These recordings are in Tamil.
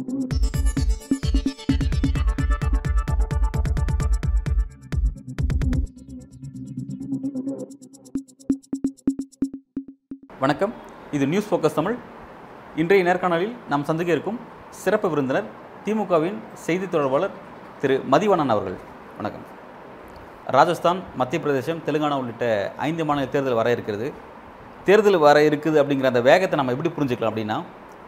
வணக்கம். இது நியூஸ் ஃபோக்கஸ் தமிழ். இன்றைய நேர்காணலில் நாம் சந்திக்க இருக்கும் சிறப்பு விருந்தினர் திமுகவின் செய்தி தொடர்பாளர் திரு மதிவணன் அவர்கள். வணக்கம். ராஜஸ்தான் மத்திய பிரதேசம் தெலுங்கானா உள்ளிட்ட ஐந்து மாநில தேர்தல் வர இருக்கிறது. தேர்தல் வர இருக்குது அப்படிங்கிற அந்த வேகத்தை நம்ம எப்படி புரிஞ்சுக்கலாம் அப்படின்னா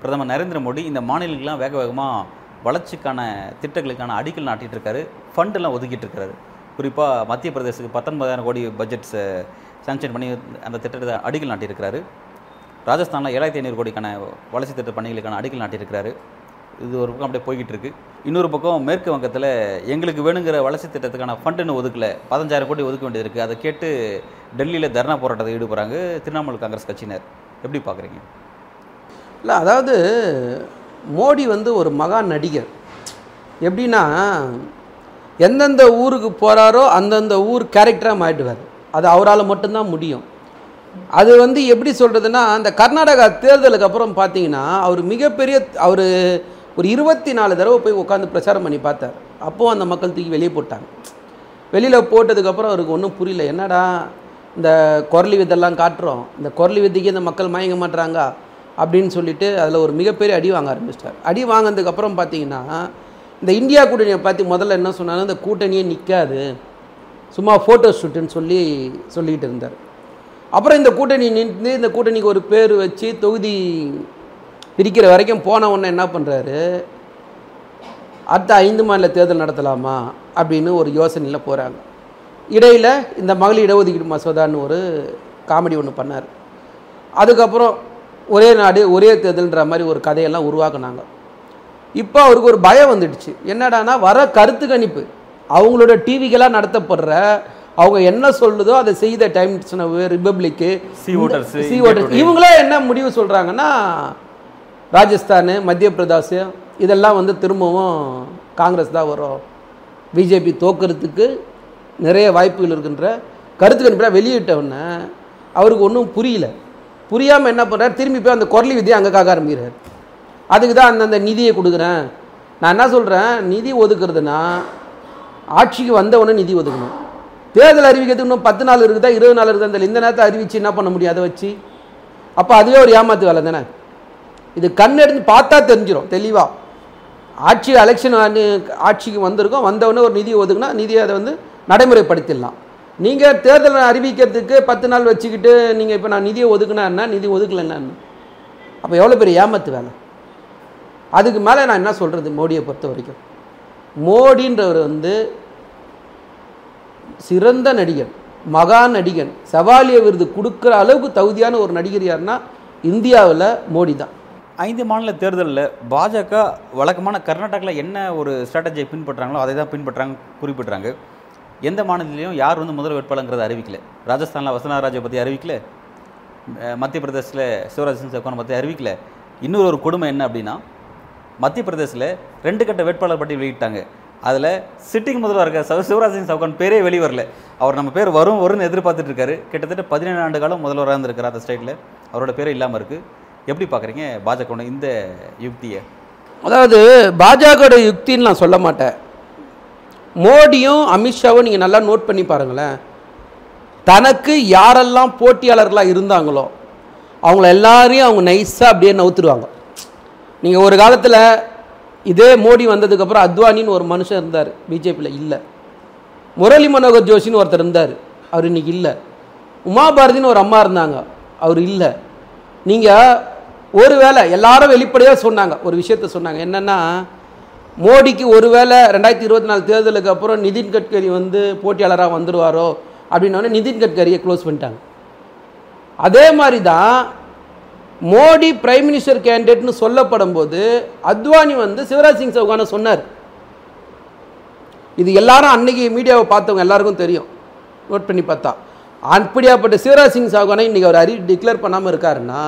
பிரதமர் நரேந்திர மோடி இந்த மாநிலங்கள்லாம் வேக வேகமாக வளர்ச்சிக்கான திட்டங்களுக்கான அடிக்கல் நாட்டிகிட்டு இருக்காரு. ஃபண்டெல்லாம் ஒதுக்கிட்டு இருக்காரு. குறிப்பாக மத்திய பிரதேசத்துக்கு பத்தொன்பதாயிரம் கோடி பட்ஜெட்ஸை சாங்ஷன் பண்ணி அந்த திட்டத்தை அடிக்கல் நாட்டியிருக்கிறாரு ராஜஸ்தானில் ஏழாயிரத்தி ஐநூறு கோடிக்கான வளர்ச்சி திட்ட பணிகளுக்கான அடிக்கல் நாட்டியிருக்கிறாரு இது ஒரு பக்கம் அப்படியே போய்கிட்டு இருக்குது இன்னொரு பக்கம் மேற்கு வங்கத்தில் எங்களுக்கு வேணுங்கிற வளர்ச்சி திட்டத்துக்கான ஃபண்டுன்னு ஒதுக்கல. பதினஞ்சாயிரம் கோடி ஒதுக்க வேண்டியது இருக்குது அதை கேட்டு டெல்லியில் தர்ணா போராட்டத்தை ஈடுபடுறாங்க. திரிணாமுல் காங்கிரஸ் கட்சியினர். எப்படி பார்க்குறீங்க இல்லை அதாவது மோடி வந்து ஒரு மகா நடிகர். எப்படின்னா எந்தெந்த ஊருக்கு போகிறாரோ அந்தந்த ஊர் கேரக்டராக மாறிடுவார். அது அவரால் மட்டும்தான் முடியும். அது வந்து எப்படி சொல்கிறதுனா அந்த கர்நாடகா தேர்தலுக்கு அப்புறம் பார்த்தீங்கன்னா அவர் மிகப்பெரிய அவர் ஒரு இருபத்தி நாலு தடவை போய் உட்காந்து பிரச்சாரம் பண்ணி பார்த்தார். அப்போது அந்த மக்கள் தூக்கி வெளியே போட்டாங்க. வெளியில் போட்டதுக்கப்புறம் அவருக்கு ஒன்றும் புரியல. என்னடா இந்த குரலி விதெல்லாம் காட்டுறோம். இந்த குரலி விதைக்கு இந்த மக்கள் மயங்க மாட்டுறாங்க அப்படின்னு சொல்லிட்டு அதில் ஒரு மிகப்பெரிய அடி வாங்க ஆரம்பிச்சிட்டார். அடி வாங்கினதுக்கப்புறம் பார்த்தீங்கன்னா இந்த இந்தியா கூட்டணியை பார்த்து முதல்ல என்ன சொன்னாலும் இந்த கூட்டணியே நிற்காது சும்மா ஃபோட்டோ ஷூட்டுன்னு சொல்லி சொல்லிக்கிட்டு இருந்தார். அப்புறம் இந்த கூட்டணி நின்று இந்த கூட்டணிக்கு ஒரு பேர் வச்சு தொகுதி பிரிக்கிற வரைக்கும் போன உடனே என்ன பண்ணுறாரு அடுத்த ஐந்து மாநில தேர்தல் நடத்தலாமா அப்படின்னு ஒரு யோசனையில் போகிறாங்க இடையில் இந்த மகளிர் இடஒதுக்கீடு மசோதான்னு ஒரு காமெடி ஒன்று பண்ணார். அதுக்கப்புறம் ஒரே நாடு ஒரே தேர்தல்ன்ற மாதிரி ஒரு கதையெல்லாம் உருவாக்குனாங்க. இப்போ அவருக்கு ஒரு பயம் வந்துடுச்சு. என்னடானா வர கருத்து கணிப்பு. அவங்களோட டிவிக்கெல்லாம் நடத்தப்படுற அவங்க என்ன சொல்லுதோ அதை செய்த டைம்ஸ் ரிப்பப்ளிக்கு சி ஓட்டர்ஸ் சி ஓட்டர்ஸ் இவங்களே என்ன முடிவு சொல்கிறாங்கன்னா ராஜஸ்தான் மத்திய பிரதேசம் இதெல்லாம் வந்து திரும்பவும் காங்கிரஸ் தான் வரும். பிஜேபி தோக்கிறதுக்கு நிறைய வாய்ப்புகள் இருக்கின்ற கருத்து கணிப்பாக வெளியிட்ட உடனே அவருக்கு ஒன்றும் புரியல. புரியாமல் என்ன பண்ணுறார் திரும்பி போய் அந்த குரலி விதியை அங்கே காக்க ஆரம்பிக்கிறார். அதுக்கு தான் அந்தந்த நிதியை கொடுக்குறேன். நான் என்ன சொல்கிறேன் நிதி ஒதுக்குறதுனா ஆட்சிக்கு வந்தவொடனே நிதி ஒதுக்கணும். தேர்தல் அறிவிக்கிறதுக்கு இன்னும் பத்து நாள் இருக்குதா? இருபது நாள் இருக்குதா? இந்த இந்த நேரத்தை அறிவிச்சு என்ன பண்ண முடியும்? அதை வச்சு. அப்போ அதுவே ஒரு ஏமாத்து வேலை தானே? இது கண்ணெடுத்து பார்த்தா தெரிஞ்சிடும் தெளிவாக ஆட்சி எலெக்ஷன் ஆட்சிக்கு வந்திருக்கோம். வந்தவொடனே ஒரு நிதி ஒதுக்குனா நிதியை அதை வந்து நடைமுறைப்படுத்திடலாம். நீங்கள் தேர்தலை அறிவிக்கிறதுக்கு பத்து நாள் வச்சுக்கிட்டு நீங்கள் இப்போ நான் நிதியை ஒதுக்குனா நிதி ஒதுக்கலைன்னா அப்போ எவ்வளோ பெரிய ஏமாத்து வேலை? அதுக்கு மேலே நான் என்ன சொல்கிறது மோடியை பொறுத்த வரைக்கும்? மோடின்றவர் வந்து சிறந்த நடிகன் மகா நடிகன் செவாலிய விருது கொடுக்குற அளவுக்கு தகுதியான ஒரு நடிகர் யாருன்னா இந்தியாவில் மோடி தான். ஐந்து மாநில தேர்தலில் பாஜக வழக்கமான கர்நாடகாவில் என்ன ஒரு ஸ்ட்ராட்டஜியை பின்பற்றுறாங்களோ அதை தான் பின்பற்றுறாங்க குறிப்பிட்றாங்க. எந்த மாநிலத்திலையும் யார் வந்து முதல் வேட்பாளங்கிறத அறிவிக்கல. ராஜஸ்தானில் வசனாராஜை பற்றி அறிவிக்கல. மத்திய பிரதேசத்தில் சிவராஜ் சிங் சவுகானை பற்றி அறிவிக்கல. இன்னொரு ஒரு கொடுமை என்ன அப்படின்னா மத்திய பிரதேசத்தில் ரெண்டு கட்ட வேட்பாளர் பட்டியல் வெளியிட்டாங்க. அதில் சிட்டிங் முதல்வர் இருக்க சிவராஜ் சிங் சவுகான் பேரே வெளி வரல அவர் நம்ம பேர் வரும் வரும்னு எதிர்பார்த்துட்டு இருக்காரு கிட்டத்தட்ட பதினேழு ஆண்டு காலம் முதல்வராக இருந்திருக்கார் அந்த ஸ்டேட்டில் அவரோட பேரே இல்லாமல் இருக்குது எப்படி பார்க்குறீங்க பாஜக இந்த யுக்தியை? அதாவது பாஜகவோட யுக்தின்னு நான் சொல்ல மாட்டேன். மோடியும் அமித்ஷாவும் நீங்கள் நல்லா நோட் பண்ணி பாருங்களேன். தனக்கு யாரெல்லாம் போட்டியாளர்களாக இருந்தாங்களோ அவங்கள எல்லாரையும் அவங்க நைஸாக அப்படியே நவுத்துருவாங்க நீங்கள் ஒரு காலத்தில் இதே மோடி வந்ததுக்கப்புறம் அத்வானின்னு ஒரு மனுஷன் இருந்தார் பிஜேபியில் இல்லை. முரளி மனோகர் ஜோஷின்னு ஒருத்தர் இருந்தார் அவர் இன்னைக்கு இல்லை. உமா பாரதின்னு ஒரு அம்மா இருந்தாங்க அவர் இல்லை. நீங்கள் ஒருவேளை எல்லாரும் வெளிப்படையாக சொன்னாங்க ஒரு விஷயத்த சொன்னாங்க என்னென்னா மோடிக்கு ஒருவேளை ரெண்டாயிரத்தி இருபத்தி நாலு தேர்தலுக்கு அப்புறம் நிதின் கட்கரி வந்து போட்டியாளராக வந்துடுவாரோ அப்படின்னோடனே நிதின் கட்கரியை க்ளோஸ் பண்ணிட்டாங்க. அதே மாதிரி தான் மோடி பிரைம் மினிஸ்டர் கேண்டிடேட்னு சொல்லப்படும் போது அத்வானி வந்து சிவராஜ் சிங் சௌகானை சொன்னார். இது எல்லாரும் அன்னைக்கு மீடியாவை பார்த்தவங்க எல்லாருக்கும் தெரியும். நோட் பண்ணி பார்த்தா. அப்படியாப்பட்ட சிவராஜ் சிங் சௌகானை இன்றைக்கி அவர் அறி டிக்ளேர் பண்ணாமல் இருக்காருன்னா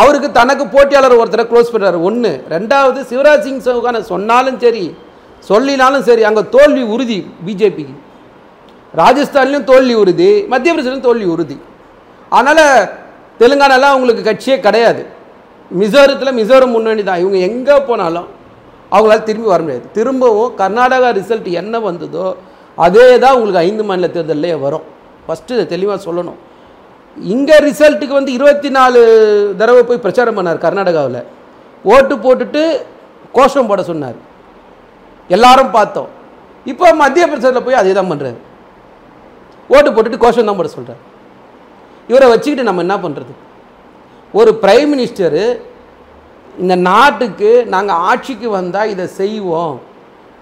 அவருக்கு தனக்கு போட்டியாளர் ஒருத்தரை க்ளோஸ் பண்ணுறாரு ஒன்று ரெண்டாவது சிவராஜ் சிங் சௌகானை சொன்னாலும் சரி சொல்லினாலும் சரி அங்கே தோல்வி உறுதி பிஜேபிக்கு. ராஜஸ்தான்லேயும் தோல்வி உறுதி மத்திய பிரதேசலையும் தோல்வி உறுதி. அதனால் தெலுங்கானாலாம் அவங்களுக்கு கட்சியே கிடையாது. மிசோரத்தில் மிசோரம் முன்னணி தான். இவங்க எங்கே போனாலும் அவங்களால திரும்பி வர முடியாது. திரும்பவும் கர்நாடகா ரிசல்ட் என்ன வந்ததோ அதே தான் உங்களுக்கு ஐந்து மாநில தேர்தலே வரும். ஃபஸ்ட்டு இதை தெளிவாக சொல்லணும். இங்கே ரிசல்ட்டுக்கு வந்து இருபத்தி நாலு தடவை போய் பிரச்சாரம் பண்ணார் கர்நாடகாவில். ஓட்டு போட்டுட்டு கோஷம் போட சொன்னார். எல்லாரும் பார்த்தோம். இப்போ மத்திய பிரதேசத்தில் போய் அதே தான் பண்ணுறாரு ஓட்டு போட்டுட்டு கோஷம் தான் போட சொல்கிறார் இவரை வச்சுக்கிட்டு நம்ம என்ன பண்ணுறது ஒரு பிரைம் மினிஸ்டரு இந்த நாட்டுக்கு நாங்கள் ஆட்சிக்கு வந்தால் இதை செய்வோம்.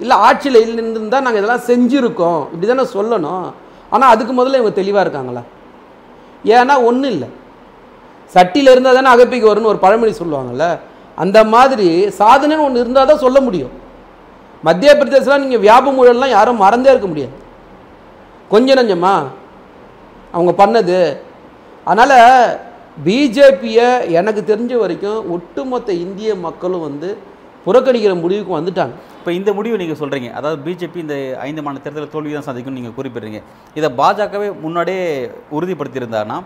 இல்லை ஆட்சியில் இருந்திருந்தால் நாங்கள் இதெல்லாம் செஞ்சுருக்கோம். இப்படி தானே சொல்லணும். ஆனால் அதுக்கு முதல்ல இவங்க தெளிவாக இருக்காங்களா? ஏன்னா ஒன்றும் இல்லை. சட்டியில் இருந்தால் தானே அகப்பிக்கு வரும்னு ஒரு பழமொழி சொல்லுவாங்கள்ல அந்த மாதிரி சாதனைன்னு ஒன்று இருந்தால் தான் சொல்ல முடியும். மத்திய பிரதேசலாம் நீங்கள் வியாப ஊழல்லாம் யாரும் மறந்தே இருக்க முடியாது. கொஞ்சம் நஞ்சமா? அவங்க பண்ணது. அதனால் பிஜேபியை எனக்கு தெரிஞ்ச வரைக்கும் ஒட்டுமொத்த இந்திய மக்களும் வந்து புறக்கணிக்கிற முடிவுக்கு வந்துட்டாங்க. இப்போ இந்த முடிவு நீங்கள் சொல்கிறீங்க அதாவது பிஜேபி இந்த ஐந்து மாநில தேர்தலில் தோல்வி தான் சந்திக்கும்னு நீங்கள் குறிப்பிடுறீங்க. இதை பாஜகவே முன்னாடியே உறுதிப்படுத்தியிருந்தாருன்னா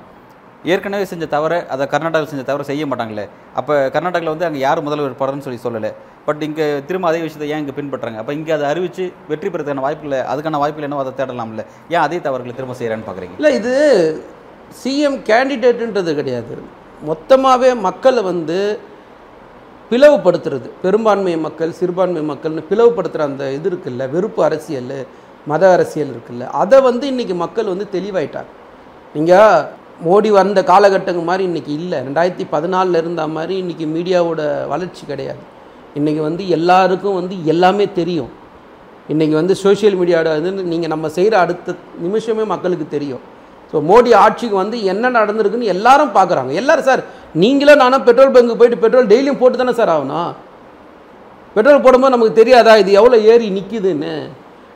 ஏற்கனவே செஞ்ச தவிர அதை கர்நாடகாவில் செஞ்ச தவிர செய்ய மாட்டாங்களே. அப்போ கர்நாடகாவில் வந்து அங்கே யார் முதல்வர் போகிறதுன்னு சொல்லி சொல்லலை. பட் இங்கே திரும்ப அதே விஷயத்தை ஏன் இங்கே பின்பற்றுறாங்க? அப்போ இங்கே அதை அறிவித்து வெற்றி பெறதுக்கான வாய்ப்பு இல்லை அதுக்கான வாய்ப்பு என்னவோ அதை தேடலாம்ல. ஏன் அதே தவறுகளை திரும்ப செய்கிறான்னு பார்க்குறீங்க இல்லை இது சிஎம் கேண்டிடேட்டுன்றது கிடையாது. மொத்தமாகவே மக்களை வந்து பிளவுபடுத்துறது. பெரும்பான்மை மக்கள் சிறுபான்மை மக்கள்னு பிளவுபடுத்துகிற அந்த இது இருக்குல்ல வெறுப்பு அரசியல் மத அரசியல் இருக்குல்ல அதை வந்து இன்றைக்கி மக்கள் வந்து தெளிவாயிட்டாங்க. நீங்கள் மோடி வந்த காலகட்டங்கள் மாதிரி இன்றைக்கி இல்லை. ரெண்டாயிரத்தி பதினாலில் இருந்த மாதிரி இன்றைக்கி மீடியாவோட வளர்ச்சி கிடையாது. இன்றைக்கி வந்து எல்லாருக்கும் வந்து எல்லாமே தெரியும். இன்றைக்கி வந்து சோஷியல் மீடியாவோட வந்து நீங்கள் நம்ம செய்கிற அடுத்த நிமிஷமே மக்களுக்கு தெரியும். ஸோ மோடி ஆட்சிக்கு வந்து என்ன நடந்திருக்குன்னு எல்லாரும் பார்க்குறாங்க எல்லோரும் சார் நீங்களே நானும் பெட்ரோல் பங்க்கு போயிட்டு பெட்ரோல் டெய்லியும் போட்டு தானே சார் ஆகணும்? பெட்ரோல் போடும்போது நமக்கு தெரியாதா? இது எவ்வளோ ஏறி நிற்கிதுன்னு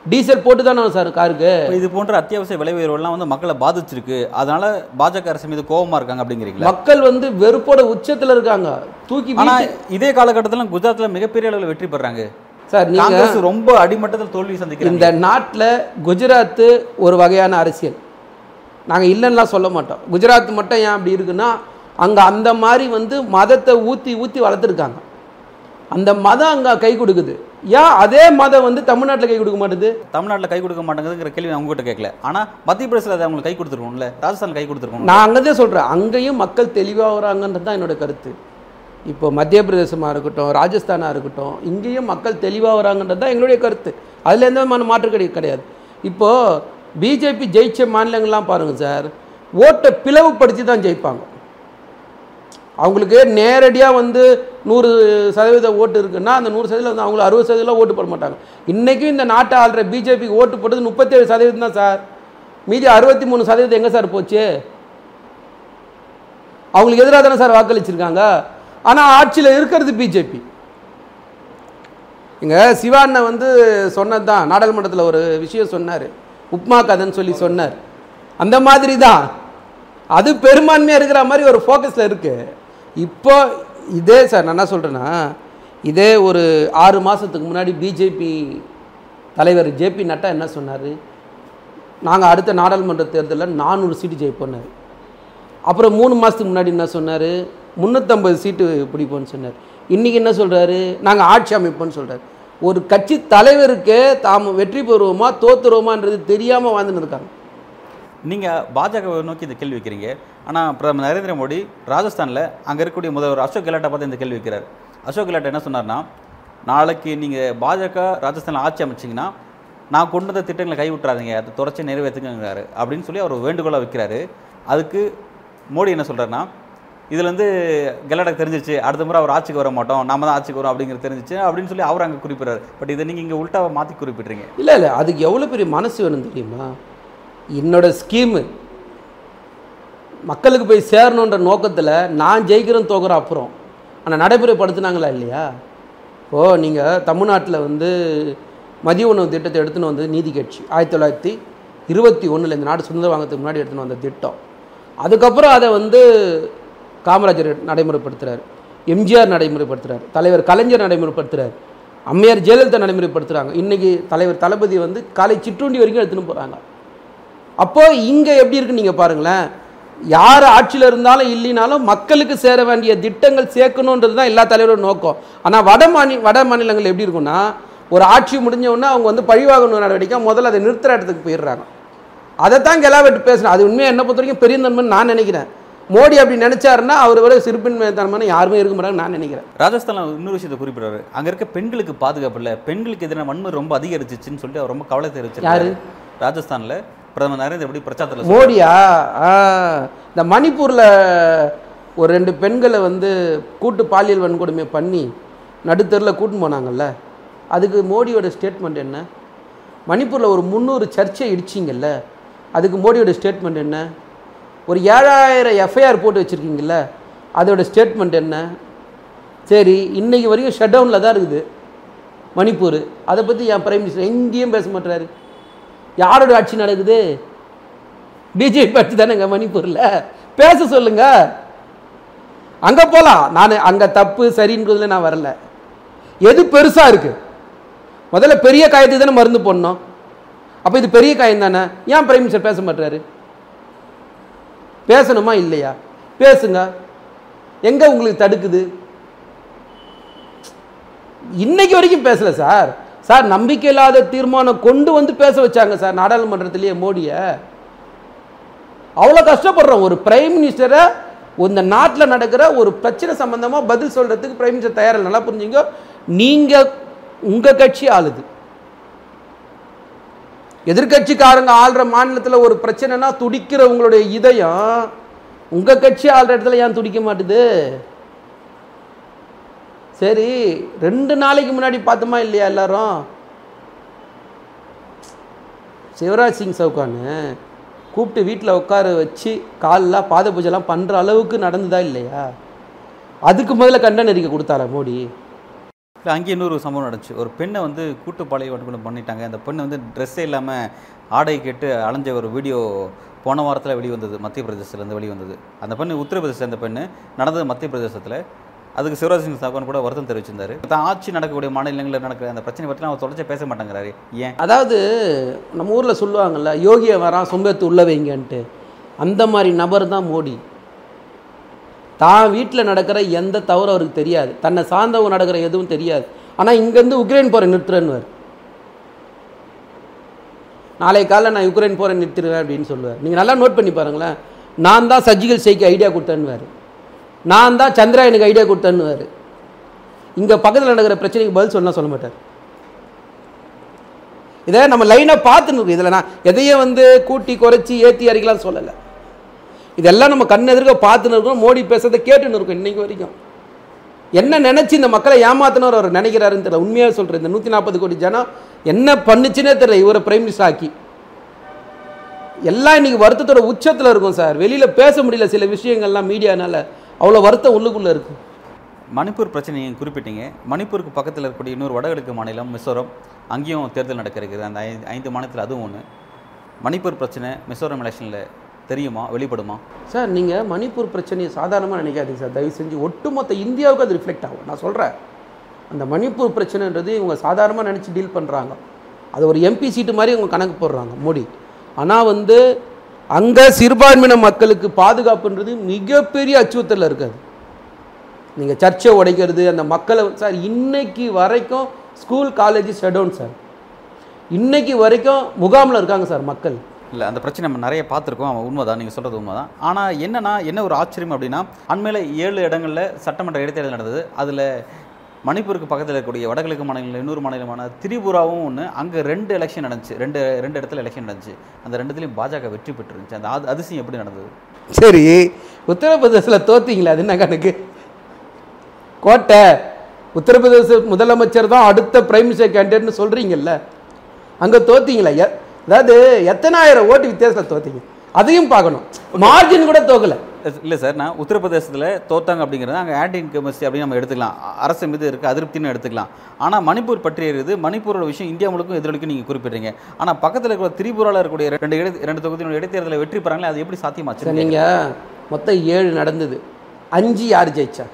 டீசல் போட்டு தானே சார் காருக்கு. இது போன்ற அத்தியாவசிய விலை உயர்வுலாம் வந்து மக்களை பாதிச்சிருக்கு. அதனால பாஜக அரசு மீது கோபமா இருக்காங்க அப்படிங்கிறீங்களா? மக்கள் வந்து வெறுப்போட உச்சத்தில் இருக்காங்க. தூக்கி ஆனா வீட்டு- இதே காலகட்டத்தில் குஜராத்ல மிகப்பெரிய அளவில் வெற்றி பெறாங்க. சார் நீங்கள் காங்கிரஸ் ரொம்ப அடிமட்டத்தில் தோல்வி சந்திக்கிறாங்க. இந்த நாட்டில் குஜராத்து ஒரு வகையான அரசியல். நாங்கள் இல்லைன்னுலாம் சொல்ல மாட்டோம். குஜராத் மட்டும் ஏன் அப்படி இருக்குன்னா அங்கே அந்த மாதிரி வந்து மதத்தை ஊற்றி ஊற்றி வளர்த்துருக்காங்க. அந்த மதம் அங்கே கை கொடுக்குது. ஏன் அதே மதம் வந்து தமிழ்நாட்டில் கை கொடுக்க மாட்டுது? தமிழ்நாட்டில் கை கொடுக்க மாட்டேங்குதுங்கிற கேள்வி நான் உங்ககிட்ட கேட்கல. ஆனா மத்திய பிரதேசத்தில் அதை அவங்களுக்கு கை கொடுத்துருக்கோம்ல ராஜஸ்தான் கை கொடுத்துருக்கோம் நான் அங்கே தான் சொல்கிறேன் அங்கேயும் மக்கள் தெளிவாகிறாங்கன்றது தான் என்னோட கருத்து. இப்போ மத்திய பிரதேசமாக இருக்கட்டும் ராஜஸ்தானாக இருக்கட்டும் இங்கேயும் மக்கள் தெளிவாகிறாங்கன்றது தான் எங்களுடைய கருத்து. அதில் எந்த விதமான மாற்று கிடை கிடையாது. இப்போது பிஜேபி ஜெயிச்ச மாநிலங்கள்லாம் பாருங்கள் சார் ஓட்டை பிளவுபடுத்தி தான் ஜெயிப்பாங்க. அவங்களுக்கு நேரடியாக வந்து நூறு சதவீத ஓட்டு இருக்குன்னா அந்த நூறு சதவீதம் வந்து அவங்களுக்கு அறுபது சதவீதம் ஓட்டு போட மாட்டாங்க. இன்றைக்கும் இந்த நாட்டை ஆள்ற பிஜேபிக்கு ஓட்டு போட்டது முப்பத்தேழு சதவீதம் தான் சார். மீதி அறுபத்தி மூணு சதவீதம் எங்கே சார் போச்சு? அவங்களுக்கு எதிராக தானே சார் வாக்களிச்சிருக்காங்க? ஆனால் ஆட்சியில் இருக்கிறது பிஜேபி. இங்கே சிவாண்ண வந்து சொன்னது தான் நாடாளுமன்றத்தில் ஒரு விஷயம் சொன்னார். உப்மா கதைன்னு சொல்லி சொன்னார். அந்த மாதிரி தான் அது பெரும்பான்மையாக இருக்கிற மாதிரி ஒரு ஃபோக்கஸில் இருக்குது இப்போ இதே சார் நான் என்ன சொல்கிறேன்னா இதே ஒரு ஆறு மாதத்துக்கு முன்னாடி பிஜேபி தலைவர் ஜேபி நட்டா என்ன சொன்னார்? நாங்கள் அடுத்த நாடாளுமன்ற தேர்தலில் நானூறு சீட்டு ஜெயிப்போனார் அப்புறம் மூணு மாதத்துக்கு முன்னாடி என்ன சொன்னார்? முந்நூற்றம்பது சீட்டு பிடிப்போம்னு சொன்னார். இன்றைக்கி என்ன சொல்கிறாரு நாங்கள் ஆட்சி அமைப்போம்னு சொல்கிறார் ஒரு கட்சி தலைவருக்கே தாம் வெற்றி பெறுவோமா தோத்துருவோமான்றது தெரியாமல் வாழ்ந்துன்னு இருக்காங்க. நீங்கள் பாஜகவை நோக்கி இந்த கேள்வி வைக்கிறீங்க. ஆனால் பிரதமர் நரேந்திர மோடி ராஜஸ்தானில் அங்கே இருக்கக்கூடிய முதல்வர் அசோக் கெலாட்டை பார்த்து இந்த கேள்வி வைக்கிறார். அசோக் கெலாட் என்ன சொன்னார்னா நாளைக்கு நீங்கள் பாஜக ராஜஸ்தானில் ஆட்சி அமைச்சிங்கன்னா நான் கொண்டு வந்த திட்டங்களை கைவிட்டுறாதீங்க. அதை தொடர்ச்சி நிறைவேற்றுங்கிறாரு அப்படின்னு சொல்லி அவர் வேண்டுகோளாக வைக்கிறாரு. அதுக்கு மோடி என்ன சொல்கிறாருன்னா இதுலேருந்து இருந்து தெரிஞ்சிச்சு அடுத்த முறை அவர் ஆட்சிக்கு வர மாட்டோம். நாம தான் ஆட்சிக்கு வரோம் அப்படிங்கிறது தெரிஞ்சிச்சு. அப்படின்னு சொல்லி அவர் அங்கே குறிப்பிட்றாரு. பட் இதை நீங்கள் இங்கே உல்டாவை மாற்றி குறிப்பிட்றீங்க. இல்லை இல்லை. அதுக்கு எவ்வளோ பெரிய மனசு வேணும் தெரியுமா? என்னோட ஸ்கீமு. மக்களுக்கு போய் சேரணுன்ற நோக்கத்தில் நான் ஜெயிக்கிறேன் தோக்குற அப்புறம். ஆனால் நடைமுறைப்படுத்துனாங்களா இல்லையா? ஓ நீங்கள் தமிழ்நாட்டில் வந்து மதிய உணவு திட்டத்தை எடுத்துன்னு வந்தது நீதி கட்சி. ஆயிரத்தி தொள்ளாயிரத்தி இருபத்தி ஒன்றில் இந்த நாடு சுதந்திரம் வாங்கறதுக்கு முன்னாடி எடுத்துன்னு வந்த திட்டம். அதுக்கப்புறம் அதை வந்து காமராஜர் நடைமுறைப்படுத்துகிறார் எம்ஜிஆர் நடைமுறைப்படுத்துகிறார் தலைவர் கலைஞர் நடைமுறைப்படுத்துகிறார் அம்மையார் ஜெயலலிதா நடைமுறைப்படுத்துகிறாங்க இன்றைக்கி தலைவர் தளபதி வந்து காலை சிற்றுண்டி வரைக்கும் எடுத்துன்னு போகிறாங்க அப்போ இங்கே எப்படி இருக்குன்னு நீங்கள் பாருங்களேன். யார் ஆட்சியில் இருந்தாலும் இல்லைனாலும் மக்களுக்கு சேர வேண்டிய திட்டங்கள் சேர்க்கணுன்றது தான் எல்லா தலைவரோட நோக்கம். ஆனால் வட மாநில வட மாநிலங்கள் எப்படி இருக்கும்னா ஒரு ஆட்சி முடிஞ்ச உடனே அவங்க வந்து பழிவாகணும் நடவடிக்கை முதல்ல அதை நிறுத்துற இடத்துக்கு போயிடுறாங்க. அதைத்தான் கெலாவெட்டு பேசுகிறேன் அது உண்மையாக என்ன பொறுத்த வரைக்கும் பெரிய நன்மைன்னு நான் நினைக்கிறேன். மோடி அப்படி நினைச்சாருன்னா அவர் விட சிறுபின்மைத்தனமான யாருமே இருக்க மாட்டாங்கன்னு நான் நினைக்கிறேன். ராஜஸ்தான்ல இன்னொரு விஷயத்தை குறிப்பிடுறாரு. அங்க இருக்க பெண்களுக்கு பாதுகாப்பு இல்லை. பெண்களுக்கு எதிரான வன்முறை ரொம்ப அதிகரிச்சிச்சுன்னு சொல்லிட்டு அவர் ரொம்ப கவலை தெரிவிச்சிருக்காரு. யாரு? ராஜஸ்தான்ல பிரதமர் நரேந்திர மோடி பிரச்சாரத்தில் மோடியா? ஆ, இந்த மணிப்பூரில் ஒரு ரெண்டு பெண்களை வந்து கூட்டு பாலியல் வன்கொடுமை பண்ணி நடுத்தரில் கூட்டின்னு போனாங்கல்ல. அதுக்கு மோடியோட ஸ்டேட்மெண்ட் என்ன? மணிப்பூரில் ஒரு முந்நூறு சர்ச்சை இடிச்சிங்கல்ல. அதுக்கு மோடியோட ஸ்டேட்மெண்ட் என்ன? ஒரு ஏழாயிரம் எஃப்ஐஆர் போட்டு வச்சுருக்கீங்கல்ல. அதோட ஸ்டேட்மெண்ட் என்ன? சரி இன்றைக்கி வரைக்கும் ஷட் டவுனில் தான் இருக்குது மணிப்பூர். அதை பற்றி என் பிரைம் மினிஸ்டர் எங்கேயும் பேச மாட்டாரு யாரோட ஆட்சி நடக்குது? பிஜேபி ஆட்சி தானேங்க மணிப்பூரில்? பேச சொல்லுங்க. அங்கே போகலாம் நான் அங்கே தப்பு சரின்றதுல நான் வரல. எது பெருசாக இருக்கு? முதல்ல பெரிய காயத்துக்கு தானே மருந்து போடணும். அப்போ இது பெரிய காயம் தானே? ஏன் பிரைம் மினிஸ்டர் பேச மாட்டாரு பேசணுமா இல்லையா? பேசுங்க. எங்கே உங்களுக்கு தடுக்குது? இன்னைக்கு வரைக்கும் பேசல சார். சார் நம்பிக்கை இல்லாத தீர்மானம் கொண்டு வந்து பேச வச்சாங்க சார் நாடாளுமன்றத்திலேயே மோடியை. அவ்வளோ கஷ்டப்படுறோம். ஒரு பிரைம் மினிஸ்டரை இந்த நாட்டில் நடக்கிற ஒரு பிரச்சனை சம்பந்தமாக பதில் சொல்றதுக்கு பிரைம் மினிஸ்டர் தயாரில் நல்லா புரிஞ்சுங்க நீங்கள் உங்கள் கட்சி ஆளுது. எதிர்க்கட்சிக்காரங்க ஆள்ற மாநிலத்தில் ஒரு பிரச்சனைனா துடிக்கிற உங்களுடைய இதயம் உங்கள் கட்சி ஆள்ற இடத்துல ஏன் துடிக்க மாட்டுது? சரி ரெண்டு நாளைக்கு முன்னாடி பார்த்தோமா இல்லையா எல்லாரும்? சிவராஜ் சிங் சவுகானு கூப்பிட்டு வீட்டில் உட்கார வச்சு காலில் பாத பூஜைலாம் பண்ணுற அளவுக்கு நடந்ததா இல்லையா? அதுக்கு முதல்ல கண்டன அறிக்கை கொடுத்தாரா மோடி? இல்லை அங்கே இன்னொரு சம்பவம் நடந்துச்சு. ஒரு பெண்ணை வந்து கூட்டுப்பாளைய வட்டுக்குள்ள பண்ணிட்டாங்க. அந்த பெண்ணை வந்து ட்ரெஸ்ஸே இல்லாமல் ஆடை கேட்டு அலைஞ்ச ஒரு வீடியோ போன வாரத்தில் வெளிவந்தது. மத்திய பிரதேசத்துலேருந்து வெளிவந்தது. அந்த பெண்ணு உத்தரப்பிரதேச அந்த பெண்ணு. நடந்தது மத்திய பிரதேசத்தில். அதுக்கு சிவராஜ் சிங் சவுகான் கூட வருத்தம் தெரிவிச்சிருந்தாரு. தான் ஆட்சி நடக்கக்கூடிய மாநிலங்களில் நடக்கிற அந்த பிரச்சனை பற்றிலாம் அவர் தொடர்ச்சி பேச மாட்டேங்கிறாரு. ஏன்? அதாவது நம்ம ஊரில் சொல்லுவாங்கல்ல யோகியை வரான் சொம்பேத்து உள்ள வைங்கன்ட்டு. அந்த மாதிரி நபர் தான் மோடி. தான் வீட்டில் நடக்கிற எந்த தவறும் அவருக்கு தெரியாது. தன்னை சார்ந்தவங்க நடக்கிற எதுவும் தெரியாது. ஆனால் இங்கேருந்து உக்ரைன் போகிற நிறுத்துறேன்னுவார். நாளை காலையில் நான் யுக்ரைன் போகிற நிறுத்திடுவேன் அப்படின்னு சொல்லுவார். நீங்கள் நல்லா நோட் பண்ணி பாருங்களேன். நான் தான் சர்ஜிக்கல் செய்க்கு ஐடியா கொடுத்தேன்னுவார். நான் தான் சந்திரா எனக்கு ஐடியா கொடுத்தேன்னுவார். இங்கே பக்கத்தில் நடக்கிற பிரச்சனைக்கு பதில் சொன்னால் சொல்ல மாட்டார். இதை நம்ம லைனாக பார்த்துன்னு இருக்கோம் இதில் நான் எதையும் வந்து கூட்டி குறைச்சி ஏற்றி அறிக்கலாம் சொல்லலை. இதெல்லாம் நம்ம கண் எதிர்க்க பார்த்துன்னு இருக்கோம் மோடி பேசுறதை கேட்டுன்னு இருக்கோம் இன்னைக்கு வரைக்கும். என்ன நினச்சி இந்த மக்களை ஏமாத்தினவர் அவர் நினைக்கிறாருன்னு தெரியல. உண்மையாக சொல்கிறேன் இந்த நூற்றி நாற்பது கோடி ஜனம் என்ன பண்ணுச்சுன்னே தெரியல இவரை பிரைம் மினிஸ்டர் ஆக்கி. எல்லாம் இன்னைக்கு வருத்தத்தோட உச்சத்தில் இருக்கும் சார். வெளியில் பேச முடியல சில விஷயங்கள்லாம் மீடியானால. அவ்வளோ வருத்தம் உள்ளுக்குள்ளே இருக்குது மணிப்பூர் பிரச்சனை நீங்கள் குறிப்பிட்டீங்க. மணிப்பூருக்கு பக்கத்தில் இருக்கக்கூடிய இன்னொரு வடகிழக்கு மாநிலம் மிசோரம் அங்கேயும் தேர்தல் நடக்க இருக்குது அந்த ஐந்து ஐந்து மாநிலத்தில் அதுவும் ஒன்று மணிப்பூர் பிரச்சனை மிசோரம் எலெக்ஷனில் தெரியுமா? வெளிப்படுமா? சார் நீங்கள் மணிப்பூர் பிரச்சனையை சாதாரணமாக நினைக்காதீங்க சார். தயவு செஞ்சு ஒட்டுமொத்த இந்தியாவுக்கு அது ரிஃப்ளெக்ட் ஆகும். நான் சொல்கிறேன் அந்த மணிப்பூர் பிரச்சனைன்றது இவங்க சாதாரணமாக நினச்சி டீல் பண்ணுறாங்க அது ஒரு எம்பி சீட்டு மாதிரி இவங்க கணக்கு போடுறாங்க. மோடி. ஆனால் வந்து அங்கே சிறுபான்மையின மக்களுக்கு பாதுகாப்புன்றது மிகப்பெரிய அச்சுறுத்தலில் இருக்காது. நீங்கள் சர்ச்சை உடைக்கிறது அந்த மக்களை சார் இன்னைக்கு வரைக்கும் ஸ்கூல் காலேஜ் ஷெடவுன் சார் இன்னைக்கு வரைக்கும் முகாமில் இருக்காங்க சார் மக்கள். இல்லை அந்த பிரச்சனை நம்ம நிறைய பார்த்துருக்கோம். அவன் உண்மைதான் நீங்கள் சொல்கிறது உண்மைதான். ஆனால் என்னன்னா என்ன ஒரு ஆச்சரியம் அப்படின்னா அண்மையில் ஏழு இடங்களில் சட்டமன்ற இடைத்தேர்தல் நடந்தது. அதில் மணிப்பூருக்கு பக்கத்தில் இருக்கக்கூடிய வடகிழக்கு மாநிலங்கள் இன்னொரு மாநிலமான திரிபுராவும் ஒன்று அங்கே ரெண்டு எலெக்ஷன் நடந்துச்சு. ரெண்டு ரெண்டு இடத்துல எலெக்ஷன் நடந்துச்சு. அந்த ரெண்டுத்துலையும் பாஜக வெற்றி பெற்றுருந்துச்சு. அந்த அது அதிசயம் எப்படி நடந்தது? சரி உத்தரப்பிரதேசில் தோத்தீங்களே அது என்ன கணக்கு? கோட்டை. உத்தரப்பிரதேச முதலமைச்சர் தான் அடுத்த பிரைம் மினிஸ்டர் கேண்டிடேட்னு சொல்கிறீங்கல்ல அங்கே தோத்தீங்களே. அதாவது எத்தனாயிரம் ஓட்டு வித்தியாசத்தில் தோத்தீங்க? அதையும் பார்க்கணும். மார்ஜின் கூட தோக்கலை. இல்லை சார் நான் உத்தரப்பிரதேசத்தில் தோத்தாங்க அப்படிங்கிறது அங்கே ஆன்டி இன்கமஸ்டி அப்படின்னு நம்ம எடுத்துக்கலாம். அரசு மீது இருக்க அதிருப்தின்னு எடுத்துக்கலாம். ஆனால் மணிப்பூர் பற்றியது மணிப்பூரோட விஷயம் இந்தியா முழுக்கும் எதிரொலிக்கும் நீங்கள் குறிப்பிடுறீங்க. ஆனால் பக்கத்தில் இருக்கிற திரிபுராவில் இருக்கக்கூடிய ரெண்டு இடை ரெண்டு தொகுதியோட இடைத்தேர்தலில் வெற்றி பெறாங்களே அது எப்படி சாத்தியமாச்சு? நீங்கள் மொத்தம் ஏழு நடந்தது. அஞ்சு யார் ஜெயிச்சா?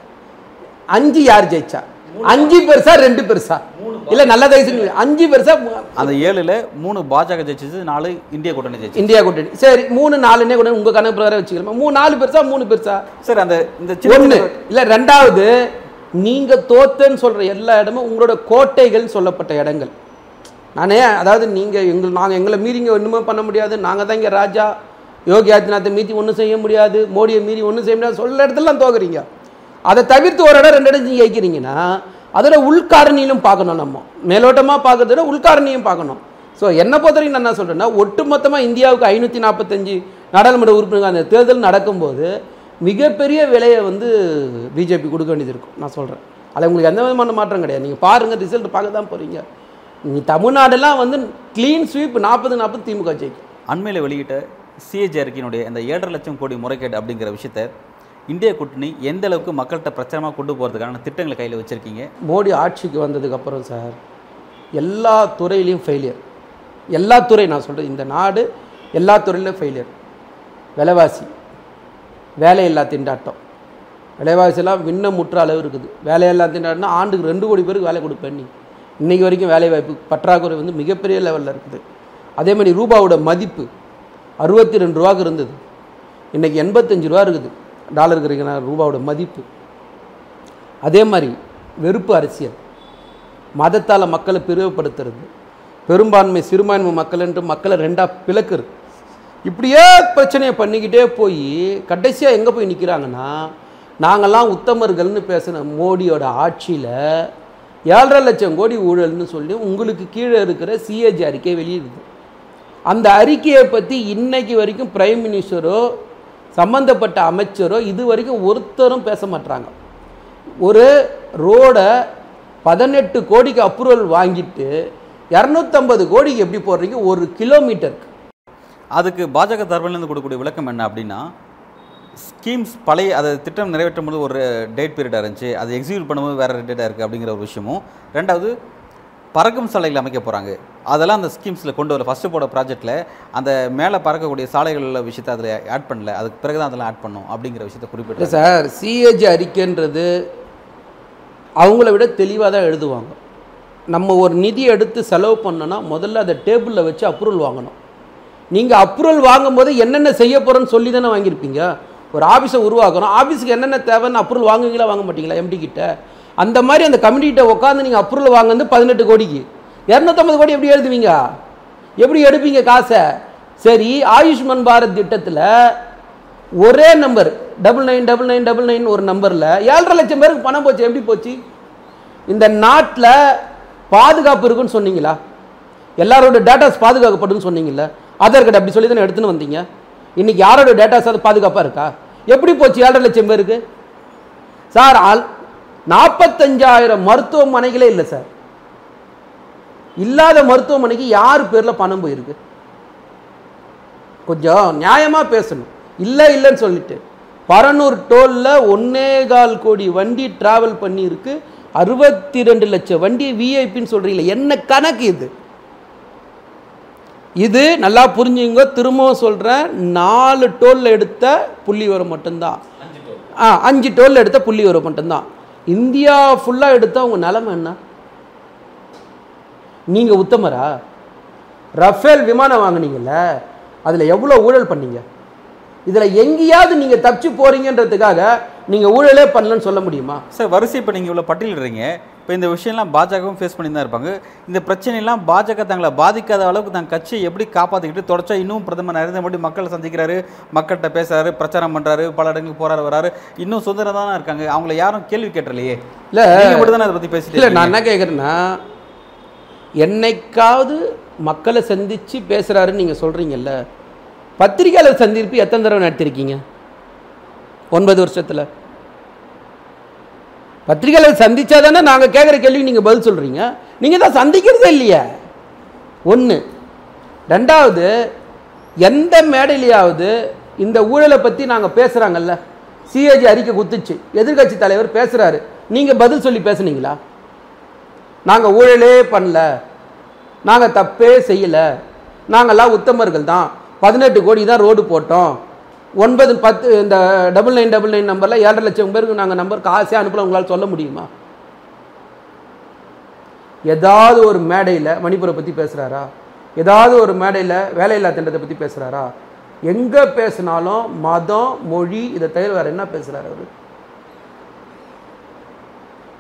அஞ்சு யார் ஜெயிச்சா? அஞ்சு பெருசா ரெண்டு பெருசா? இல்ல நல்ல தயவு அஞ்சு பெருசா அந்த ஏழுல மூணு பாஜக ஜெயிச்சது நாலு இந்திய கூட்டணி ஜெயிச்சு இந்தியா கூட்டணி. சரி மூணு நாலுன்னே கூட உங்க கணக்கு பிரகாரம் வச்சுக்கலாம் மூணு நாலு பெருசா மூணு பெருசா? சார் அந்த இந்த சின்ன- இல்ல ரெண்டாவது நீங்க தோத்தேன்னு சொல்ற எல்லா இடமும் உங்களோட கோட்டைகள் சொல்லப்பட்ட இடங்கள். நானே அதாவது நீங்க எங்கள் நாங்க எங்களை மீறி இங்க ஒண்ணுமே பண்ண முடியாது. நாங்க தான் இங்க ராஜா. யோகி ஆதித்யநாத்தை மீறி ஒன்றும் செய்ய முடியாது. மோடியை மீறி ஒன்றும் செய்ய முடியாது. சொல்ல இடத்துலலாம் தோக்குறீங்க. அதை தவிர்த்து ஒரு இடம் ரெண்டு இடம் ஜெயிக்கிறீங்கன்னா அதோட உள்காரணியிலும் பார்க்கணும் நம்ம. மேலோட்டமாக பார்க்கறத விட உள்காரணியும் பார்க்கணும். ஸோ என்னை பொறுத்தவரைக்கும் நான் என்ன சொல்றேன்னா ஒட்டுமொத்தமா இந்தியாவுக்கு ஐநூற்றி நாற்பத்தஞ்சு நாடாளுமன்ற உறுப்பினர்கள் அந்த தேர்தல் நடக்கும்போது மிகப்பெரிய விலையை வந்து பிஜேபி கொடுக்க வேண்டியது இருக்கும். நான் சொல்கிறேன் அதில் உங்களுக்கு எந்த விதமான மாற்றம் கிடையாது. நீங்கள் பாருங்கள் ரிசல்ட் பார்க்க தான் போகிறீங்க நீ தமிழ்நாடெல்லாம் வந்து க்ளீன் ஸ்வீப் நாற்பது நாற்பது திமுக ஜெயிக்கும். அண்மையில் வெளியிட்ட சிஏஜி அறிக்கையினுடைய அந்த ஏழரை லட்சம் கோடி முறைகேடு அப்படிங்கிற விஷயத்த இந்திய கூட்டணி எந்த அளவுக்கு மக்கள்கிட்ட பிரச்சனமாக கொண்டு போகிறதுக்கான திட்டங்களை கையில் வச்சுருக்கீங்க? மோடி ஆட்சிக்கு வந்ததுக்கப்புறம் சார் எல்லா துறையிலையும் ஃபெயிலியர் எல்லா துறை நான் சொல்கிறேன் இந்த நாடு எல்லா துறையிலும் ஃபெயிலியர் விலைவாசி வேலையில்லா திண்டாட்டம். விலைவாசியெல்லாம் விண்ண முற்ற அளவு இருக்குது. வேலையில்லா திண்டாட்டம்னா ஆண்டுக்கு ரெண்டு கோடி பேருக்கு வேலை கொடுப்பேன் நீ. இன்றைக்கி வரைக்கும் வேலை வாய்ப்பு பற்றாக்குறை வந்து மிகப்பெரிய லெவலில் இருக்குது. அதே மாதிரி ரூபாவோட மதிப்பு அறுபத்தி ரெண்டு ரூபாவுக்கு இருந்தது. இன்றைக்கி எண்பத்தஞ்சு ரூபா இருக்குது. டாலருக்கு இருக்கிற ரூபாவோட மதிப்பு. அதே மாதிரி வெறுப்பு அரசியல். மதத்தால் மக்களை பிரிவுபடுத்துறது. பெரும்பான்மை சிறுபான்மை மக்கள் என்று மக்களை ரெண்டாக பிளக்குறது. இப்படியே பிரச்சனையை பண்ணிக்கிட்டே போய் கடைசியாக எங்கே போய் நிற்கிறாங்கன்னா நாங்கள்லாம் உத்தமர்கள்னு பேசின மோடியோட ஆட்சியில் ஏழரை லட்சம் கோடி ஊழல்னு சொல்லி உங்களுக்கு கீழே இருக்கிற சிஏஜி அறிக்கை வெளியிடுது. அந்த அறிக்கையை பற்றி இன்னைக்கு வரைக்கும் பிரைம் மினிஸ்டரோ சம்பந்தப்பட்ட அமைச்சரோ இது வரைக்கும் ஒருத்தரும் பேச மாட்றாங்க. ஒரு ரோடை பதினெட்டு கோடிக்கு அப்ரூவல் வாங்கிட்டு இரநூத்தம்பது கோடிக்கு எப்படி போடுறீங்க? ஒரு கிலோமீட்டருக்கு. அதுக்கு பாஜக தரப்பிலிருந்து கொடுக்கக்கூடிய விளக்கம் என்ன அப்படின்னா ஸ்கீம்ஸ் பழைய அதை திட்டம் நிறைவேற்றும் போது ஒரு டேட் பீரியடாக இருந்துச்சு. அதை எக்ஸிக்யூட் பண்ணும்போது வேறு டேட்டாக இருக்குது அப்படிங்கிற ஒரு விஷயமும். ரெண்டாவது பறக்கும் சாலைகள் அமைக்க போகிறாங்க அதெல்லாம் அந்த ஸ்கீம்ஸில் கொண்டு வரல. ஃபஸ்ட்டு போட ப்ராஜெக்ட்டில் அந்த மேலே பறக்கக்கூடிய சாலைகள் உள்ள விஷயத்தை அதில் ஆட் பண்ணல. அதுக்கு பிறகு தான் அதெல்லாம் ஆட் பண்ணும் அப்படிங்கிற விஷயத்தை குறிப்பிட்டு சார் சிஏஜி அறிக்கைன்றது அவங்கள விட தெளிவாக தான் எழுதுவாங்க. நம்ம ஒரு நிதி எடுத்து செலவு பண்ணோன்னா முதல்ல அதை டேபிளில் வச்சு அப்ரூவல் வாங்கணும். நீங்கள் அப்ரூவல் வாங்கும்போது என்னென்ன செய்ய போகிறோன்னு சொல்லி தானே வாங்கியிருப்பீங்க. ஒரு ஆஃபீஸை உருவாக்கணும். ஆஃபீஸுக்கு என்னென்ன தேவைன்னு அப்ரூவல் வாங்குவீங்களா வாங்க மாட்டீங்களா எம்டி கிட்ட? அந்த மாதிரி அந்த கமிட்டிகிட்ட உட்காந்து நீங்கள் அப்ரூவல் வாங்குறது பதினெட்டு கோடிக்கு. இரநூத்தம்பது கோடி எப்படி எழுதுவீங்க? எப்படி எடுப்பீங்க காசை? சரி ஆயுஷ்மான் பாரத் திட்டத்தில் ஒரே number double nine double nine double nine ஒரு நம்பரில் ஏழரை லட்சம் பேருக்கு பணம் போச்சு. எப்படி போச்சு? இந்த நாட்டில் பாதுகாப்பு இருக்குன்னு சொன்னீங்களா? எல்லாரோட டேட்டாஸ் பாதுகாக்கப்படுன்னு சொன்னீங்கல்ல? ஆதார் கார்டு அப்படி சொல்லி தானே எடுத்துன்னு வந்தீங்க? இன்னைக்கு யாரோட டேட்டாஸ் அது பாதுகாப்பாக இருக்கா? எப்படி போச்சு ஏழரை லட்சம் பேருக்கு? சார் ஆல் நாற்பத்தஞ்சாயிரம் மருத்துவமனைகளே இல்லை சார். இல்லாத மருத்துவமனைக்கு யார் பேரில் பணம் போயிருக்கு? கொஞ்சம் நியாயமாக பேசணும். இல்லை இல்லைன்னு சொல்லிட்டு. பரனூர் டோலில் ஒன்னே கால் கோடி வண்டி டிராவல் பண்ணியிருக்கு. அறுபத்தி ரெண்டு லட்சம் வண்டி விஐபின்னு சொல்கிறீங்களே என்ன கணக்கு இது? இது நல்லா புரிஞ்சுங்க திரும்பவும் சொல்கிறேன் நாலு டோலில் எடுத்த புள்ளி வரம் மட்டும்தான் ஆ அஞ்சு டோலில் எடுத்த புள்ளி வரம் மட்டும்தான். இந்தியா ஃபுல்லாக எடுத்தால் உங்கள் நிலமை என்ன? நீங்கள் உத்தமரா? ரஃபேல் விமானம் வாங்கினீங்கல்ல அதில் எவ்வளோ ஊழல் பண்ணீங்க? இதில் எங்கேயாவது நீங்கள் தப்பிச்சு போறீங்கன்றதுக்காக நீங்கள் ஊழலே பண்ணலன்னு சொல்ல முடியுமா? சார் வரிசை இப்போ நீங்கள் இவ்வளோ பட்டியலிடுறீங்க. இப்போ இந்த விஷயம்லாம் பாஜகவும் ஃபேஸ் பண்ணி தான் இருப்பாங்க. இந்த பிரச்சனையெல்லாம் பாஜக தங்களை பாதிக்காத அளவுக்கு தங்க கட்சியை எப்படி காப்பாற்றிக்கிட்டு தொடர்ச்சா இன்னும் பிரதமர் நரேந்திர மோடி மக்களை சந்திக்கிறாரு மக்கள்கிட்ட பேசுறாரு பிரச்சாரம் பண்ணுறாரு பல இடங்களுக்கு போறாரு வராரு இன்னும் சுதந்திரம் தானே இருக்காங்க. அவங்கள யாரும் கேள்வி கேட்டலையே. இல்லை. மட்டும் தானே அதை பற்றி பேசிட்டு இல்லை நான். என்ன கேட்குறேன்னா என்னைக்காவது மக்களை சந்தித்து பேசுகிறாருன்னு நீங்கள் சொல்கிறீங்கல்ல பத்திரிகையாளர் சந்திப்பு எத்தனை தடவை நடத்திருக்கீங்க? ஒன்பது வருஷத்தில். பத்திரிகையாளர் சந்தித்தா தானே நாங்கள் கேட்குற கேள்வி நீங்கள் பதில் சொல்கிறீங்க நீங்கள் தான் சந்திக்கிறதே இல்லையே. ஒன்று ரெண்டாவது எந்த மேடையிலையாவது இந்த ஊழலை பற்றி நாங்கள் பேசுகிறாங்கல்ல சிஏஜி அறிக்கை குத்துச்சு. எதிர்க்கட்சி தலைவர் பேசுகிறாரு நீங்கள் பதில் சொல்லி பேசுனீங்களா? நாங்கள் ஊழலே பண்ணல. நாங்கள் தப்பே செய்யலை. நாங்கள்லாம் உத்தமர்கள் தான் பதினெட்டு கோடி தான் ரோடு போட்டோம். ஒன்பது பத்து இந்த டபுள் நைன் டபுள் நைன் நம்பரில் ஏழரை லட்சம் பேருக்கு நாங்கள் நம்பர் காசே அனுப்பல உங்களால் சொல்ல முடியுமா? ஏதாவது ஒரு மேடையில் மணிப்பூரை பற்றி பேசுகிறாரா ஏதாவது ஒரு மேடையில் வேலையில்லா திட்டத்தை பற்றி பேசுகிறாரா எங்கே பேசினாலும் மதம் மொழி இதை தவிர வேறு என்ன பேசுகிறாரு அவர்?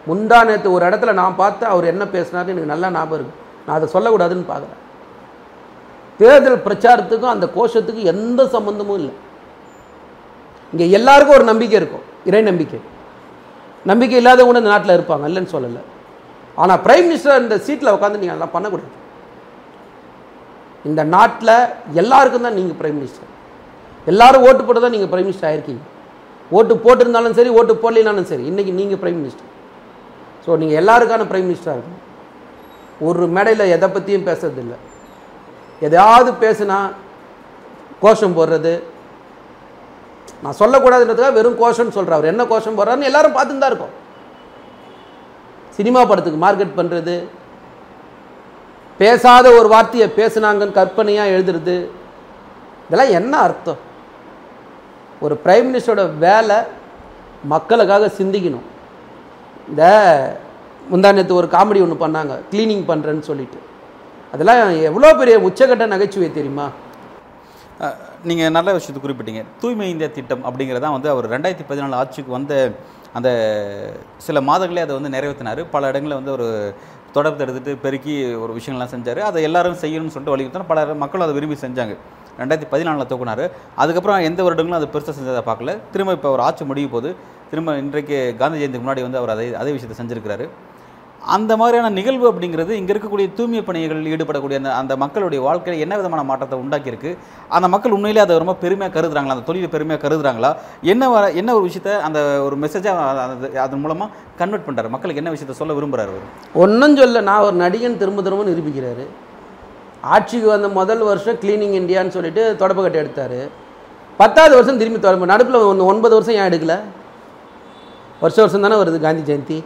முந்தா நேற்று ஒரு இடத்துல நான் பார்த்தேன் அவர் என்ன பேசினாருன்னு எனக்கு நல்லா ஞாபகம் இருக்குது நான் அதை சொல்லக்கூடாதுன்னு பார்க்குறேன். தேர்தல் பிரச்சாரத்துக்கும் அந்த கோஷத்துக்கும் எந்த சம்பந்தமும் இல்லை. இங்கே எல்லாருக்கும் ஒரு நம்பிக்கை இருக்கும். இறை நம்பிக்கை. நம்பிக்கை இல்லாதவங்க இந்த நாட்டில் இருப்பாங்க. இல்லைன்னு சொல்லலை. ஆனால் பிரைம் மினிஸ்டர் இந்த சீட்டில் உட்காந்து நீங்கள் அதெல்லாம் பண்ணக்கூடாது. இந்த நாட்டில் எல்லாருக்கும் தான் நீங்கள் பிரைம் மினிஸ்டர் எல்லாரும் ஓட்டு போட்டு தான் நீங்கள் பிரைம் மினிஸ்டர் ஆயிருக்கீங்க. ஓட்டு போட்டிருந்தாலும் சரி ஓட்டு போடலினாலும் சரி இன்றைக்கி நீங்கள் பிரைம் மினிஸ்டர் ஸோ நீங்கள் எல்லாருக்கான பிரைம் மினிஸ்டராக இருக்கணும். ஒரு மேடையில் எதை பற்றியும் பேசுறதில்லை. எதையாவது பேசுனா கோஷம் போடுறது. நான் சொல்லக்கூடாதுன்றதுக்காக வெறும் கோஷம்னு சொல்கிறார் அவர் என்ன கோஷம் போடுறாருன்னு எல்லாரும் பார்த்துன்னு தான் இருக்கோம். சினிமா படத்துக்கு மார்க்கெட் பண்ணுறது பேசாத ஒரு வார்த்தையை பேசுனாங்கன்னு கற்பனையாக எழுதுறது. இதெல்லாம் என்ன அர்த்தம்? ஒரு பிரைம் மினிஸ்டரோட வேலை மக்களுக்காக சிந்திக்கணும். இந்த முந்தானத்து ஒரு காமெடி ஒன்று பண்ணாங்க. க்ளீனிங் பண்ணுறேன்னு சொல்லிட்டு. அதெல்லாம் எவ்வளோ பெரிய உச்சகட்ட நகைச்சுவை தெரியுமா? நீங்கள் நல்ல விஷயத்தை குறிப்பிட்டீங்க. தூய்மை இந்தியா திட்டம் அப்படிங்கிறதான் வந்து அவர் ரெண்டாயிரத்தி பதினாலு ஆட்சிக்கு வந்த அந்த சில மாதங்களே அதை வந்து நிறைவேற்றினார் பல இடங்களில் வந்து ஒரு தொடர்பு எடுத்துகிட்டு பெருக்கி ஒரு விஷயங்கள்லாம் செஞ்சார். அதை எல்லாரும் செய்யணும்னு சொல்லிட்டு வலியுறுத்தினா பல மக்களும் அதை விரும்பி செஞ்சாங்க. ரெண்டாயிரத்தி பதினாலில் தூக்குனார் அதுக்கப்புறம் எந்த வருடங்களும் அது பெருசாக செஞ்சதை பார்க்கல. திரும்ப இப்போ அவர் ஆட்சி முடியும் போது திரும்ப இன்றைக்கு காந்தி ஜெயந்திக்கு முன்னாடி வந்து அவர் அதே அதே விஷயத்தை செஞ்சுருக்கிறாரு. அந்த மாதிரியான நிகழ்வு அப்படிங்கிறது இங்கே இருக்கக்கூடிய தூய்மை பணிகளில் ஈடுபடக்கூடிய அந்த அந்த மக்களுடைய வாழ்க்கையில் என்ன விதமான மாற்றத்தை உண்டாக்கியிருக்கு? அந்த மக்கள் உண்மையிலே அதை ரொம்ப பெருமையாக கருதுறாங்களா? அந்த தொழிலை பெருமையாக கருதுறாங்களா? என்ன வர என்ன ஒரு விஷயத்த அந்த ஒரு மெசேஜாக அதன் மூலமாக கன்வெர்ட் பண்ணுறாரு மக்களுக்கு என்ன விஷயத்த சொல்ல விரும்புகிறாரு அவர்? ஒன்றும் சொல்ல நான் ஒரு நடிகன் திரும்ப திரும்ப நிரூபிக்கிறாரு. ஆட்சிக்கு வந்த முதல் வருஷம் க்ளீனிங் இந்தியான்னு சொல்லிட்டு தொடப்பக்கட்டை எடுத்தார். பத்தாவது வருஷம் திரும்பி தொடர்பு நடுப்பில் ஒன்று ஒன்பது வருஷம் ஏன் எடுக்கல? வருஷ வருஷம் தானே வருது காந்தி ஜெயந்தி.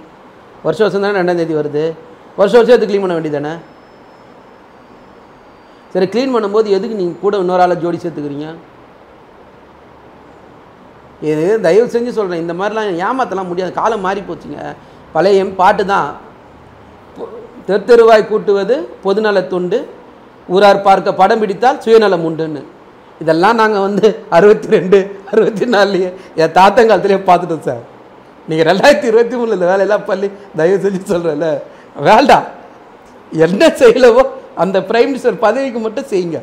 வருஷ வருஷம் தானே ரெண்டாம் தேதி வருது? வருஷ வருஷம் எடுத்து க்ளீன் பண்ண வேண்டியதானே சரி க்ளீன் பண்ணும்போது எதுக்கு நீங்கள் கூட இன்னொரு ஆளை ஜோடி சேர்த்துக்கிறீங்க? இது தயவு செஞ்சு சொல்கிறேன் இந்த மாதிரிலாம் ஏமாத்தலாம் முடியாது. காலம் மாறி போச்சுங்க. பழைய எம் பாட்டு தான். தெருத்தெருவாய் கூட்டுவது பொதுநல துண்டு. ஊரார் பார்க்க படம் பிடித்தால் சுயநலம் உண்டுன்னு. இதெல்லாம் நாங்கள் வந்து அறுபத்தி ரெண்டு அறுபத்தி நாலுலேயே என் தாத்தங்காலத்திலே பார்த்துட்டோம் சார். நீங்கள் ரெண்டாயிரத்தி இருபத்தி மூணில் இந்த வேலையெல்லாம் பள்ளி தயவு செஞ்சு சொல்கிறேன்ல வேண்டாம். என்ன செய்யலவோ அந்த பிரைம் மினிஸ்டர் பதவிக்கு மட்டும் செய்யுங்க.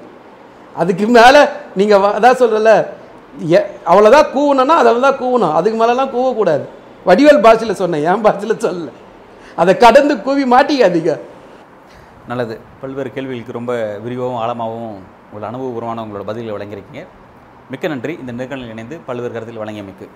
அதுக்கு மேலே நீங்கள் அதான் சொல்கிறல அவ்வளோதான் கூவணும்னா அதை தான் கூவணும். அதுக்கு மேலெலாம் கூவக்கூடாது. வடிவேல் பாஷையில் சொன்னேன் என் பாஷையில் சொல்லலை. அதை கடந்து கூவி மாட்டிக்காதீங்க. நல்லது. பல்வேறு கேள்விகளுக்கு ரொம்ப விரிவாகவும் ஆழமாகவும் உங்களோட அனுபவபூர்வமான உங்களோட பதில்களை வழங்கியிருக்கீங்க. மிக்க நன்றி. இந்த நேர்காணலில் இணைந்து பல்வேறு கருத்தில் வழங்கியமைக்கு.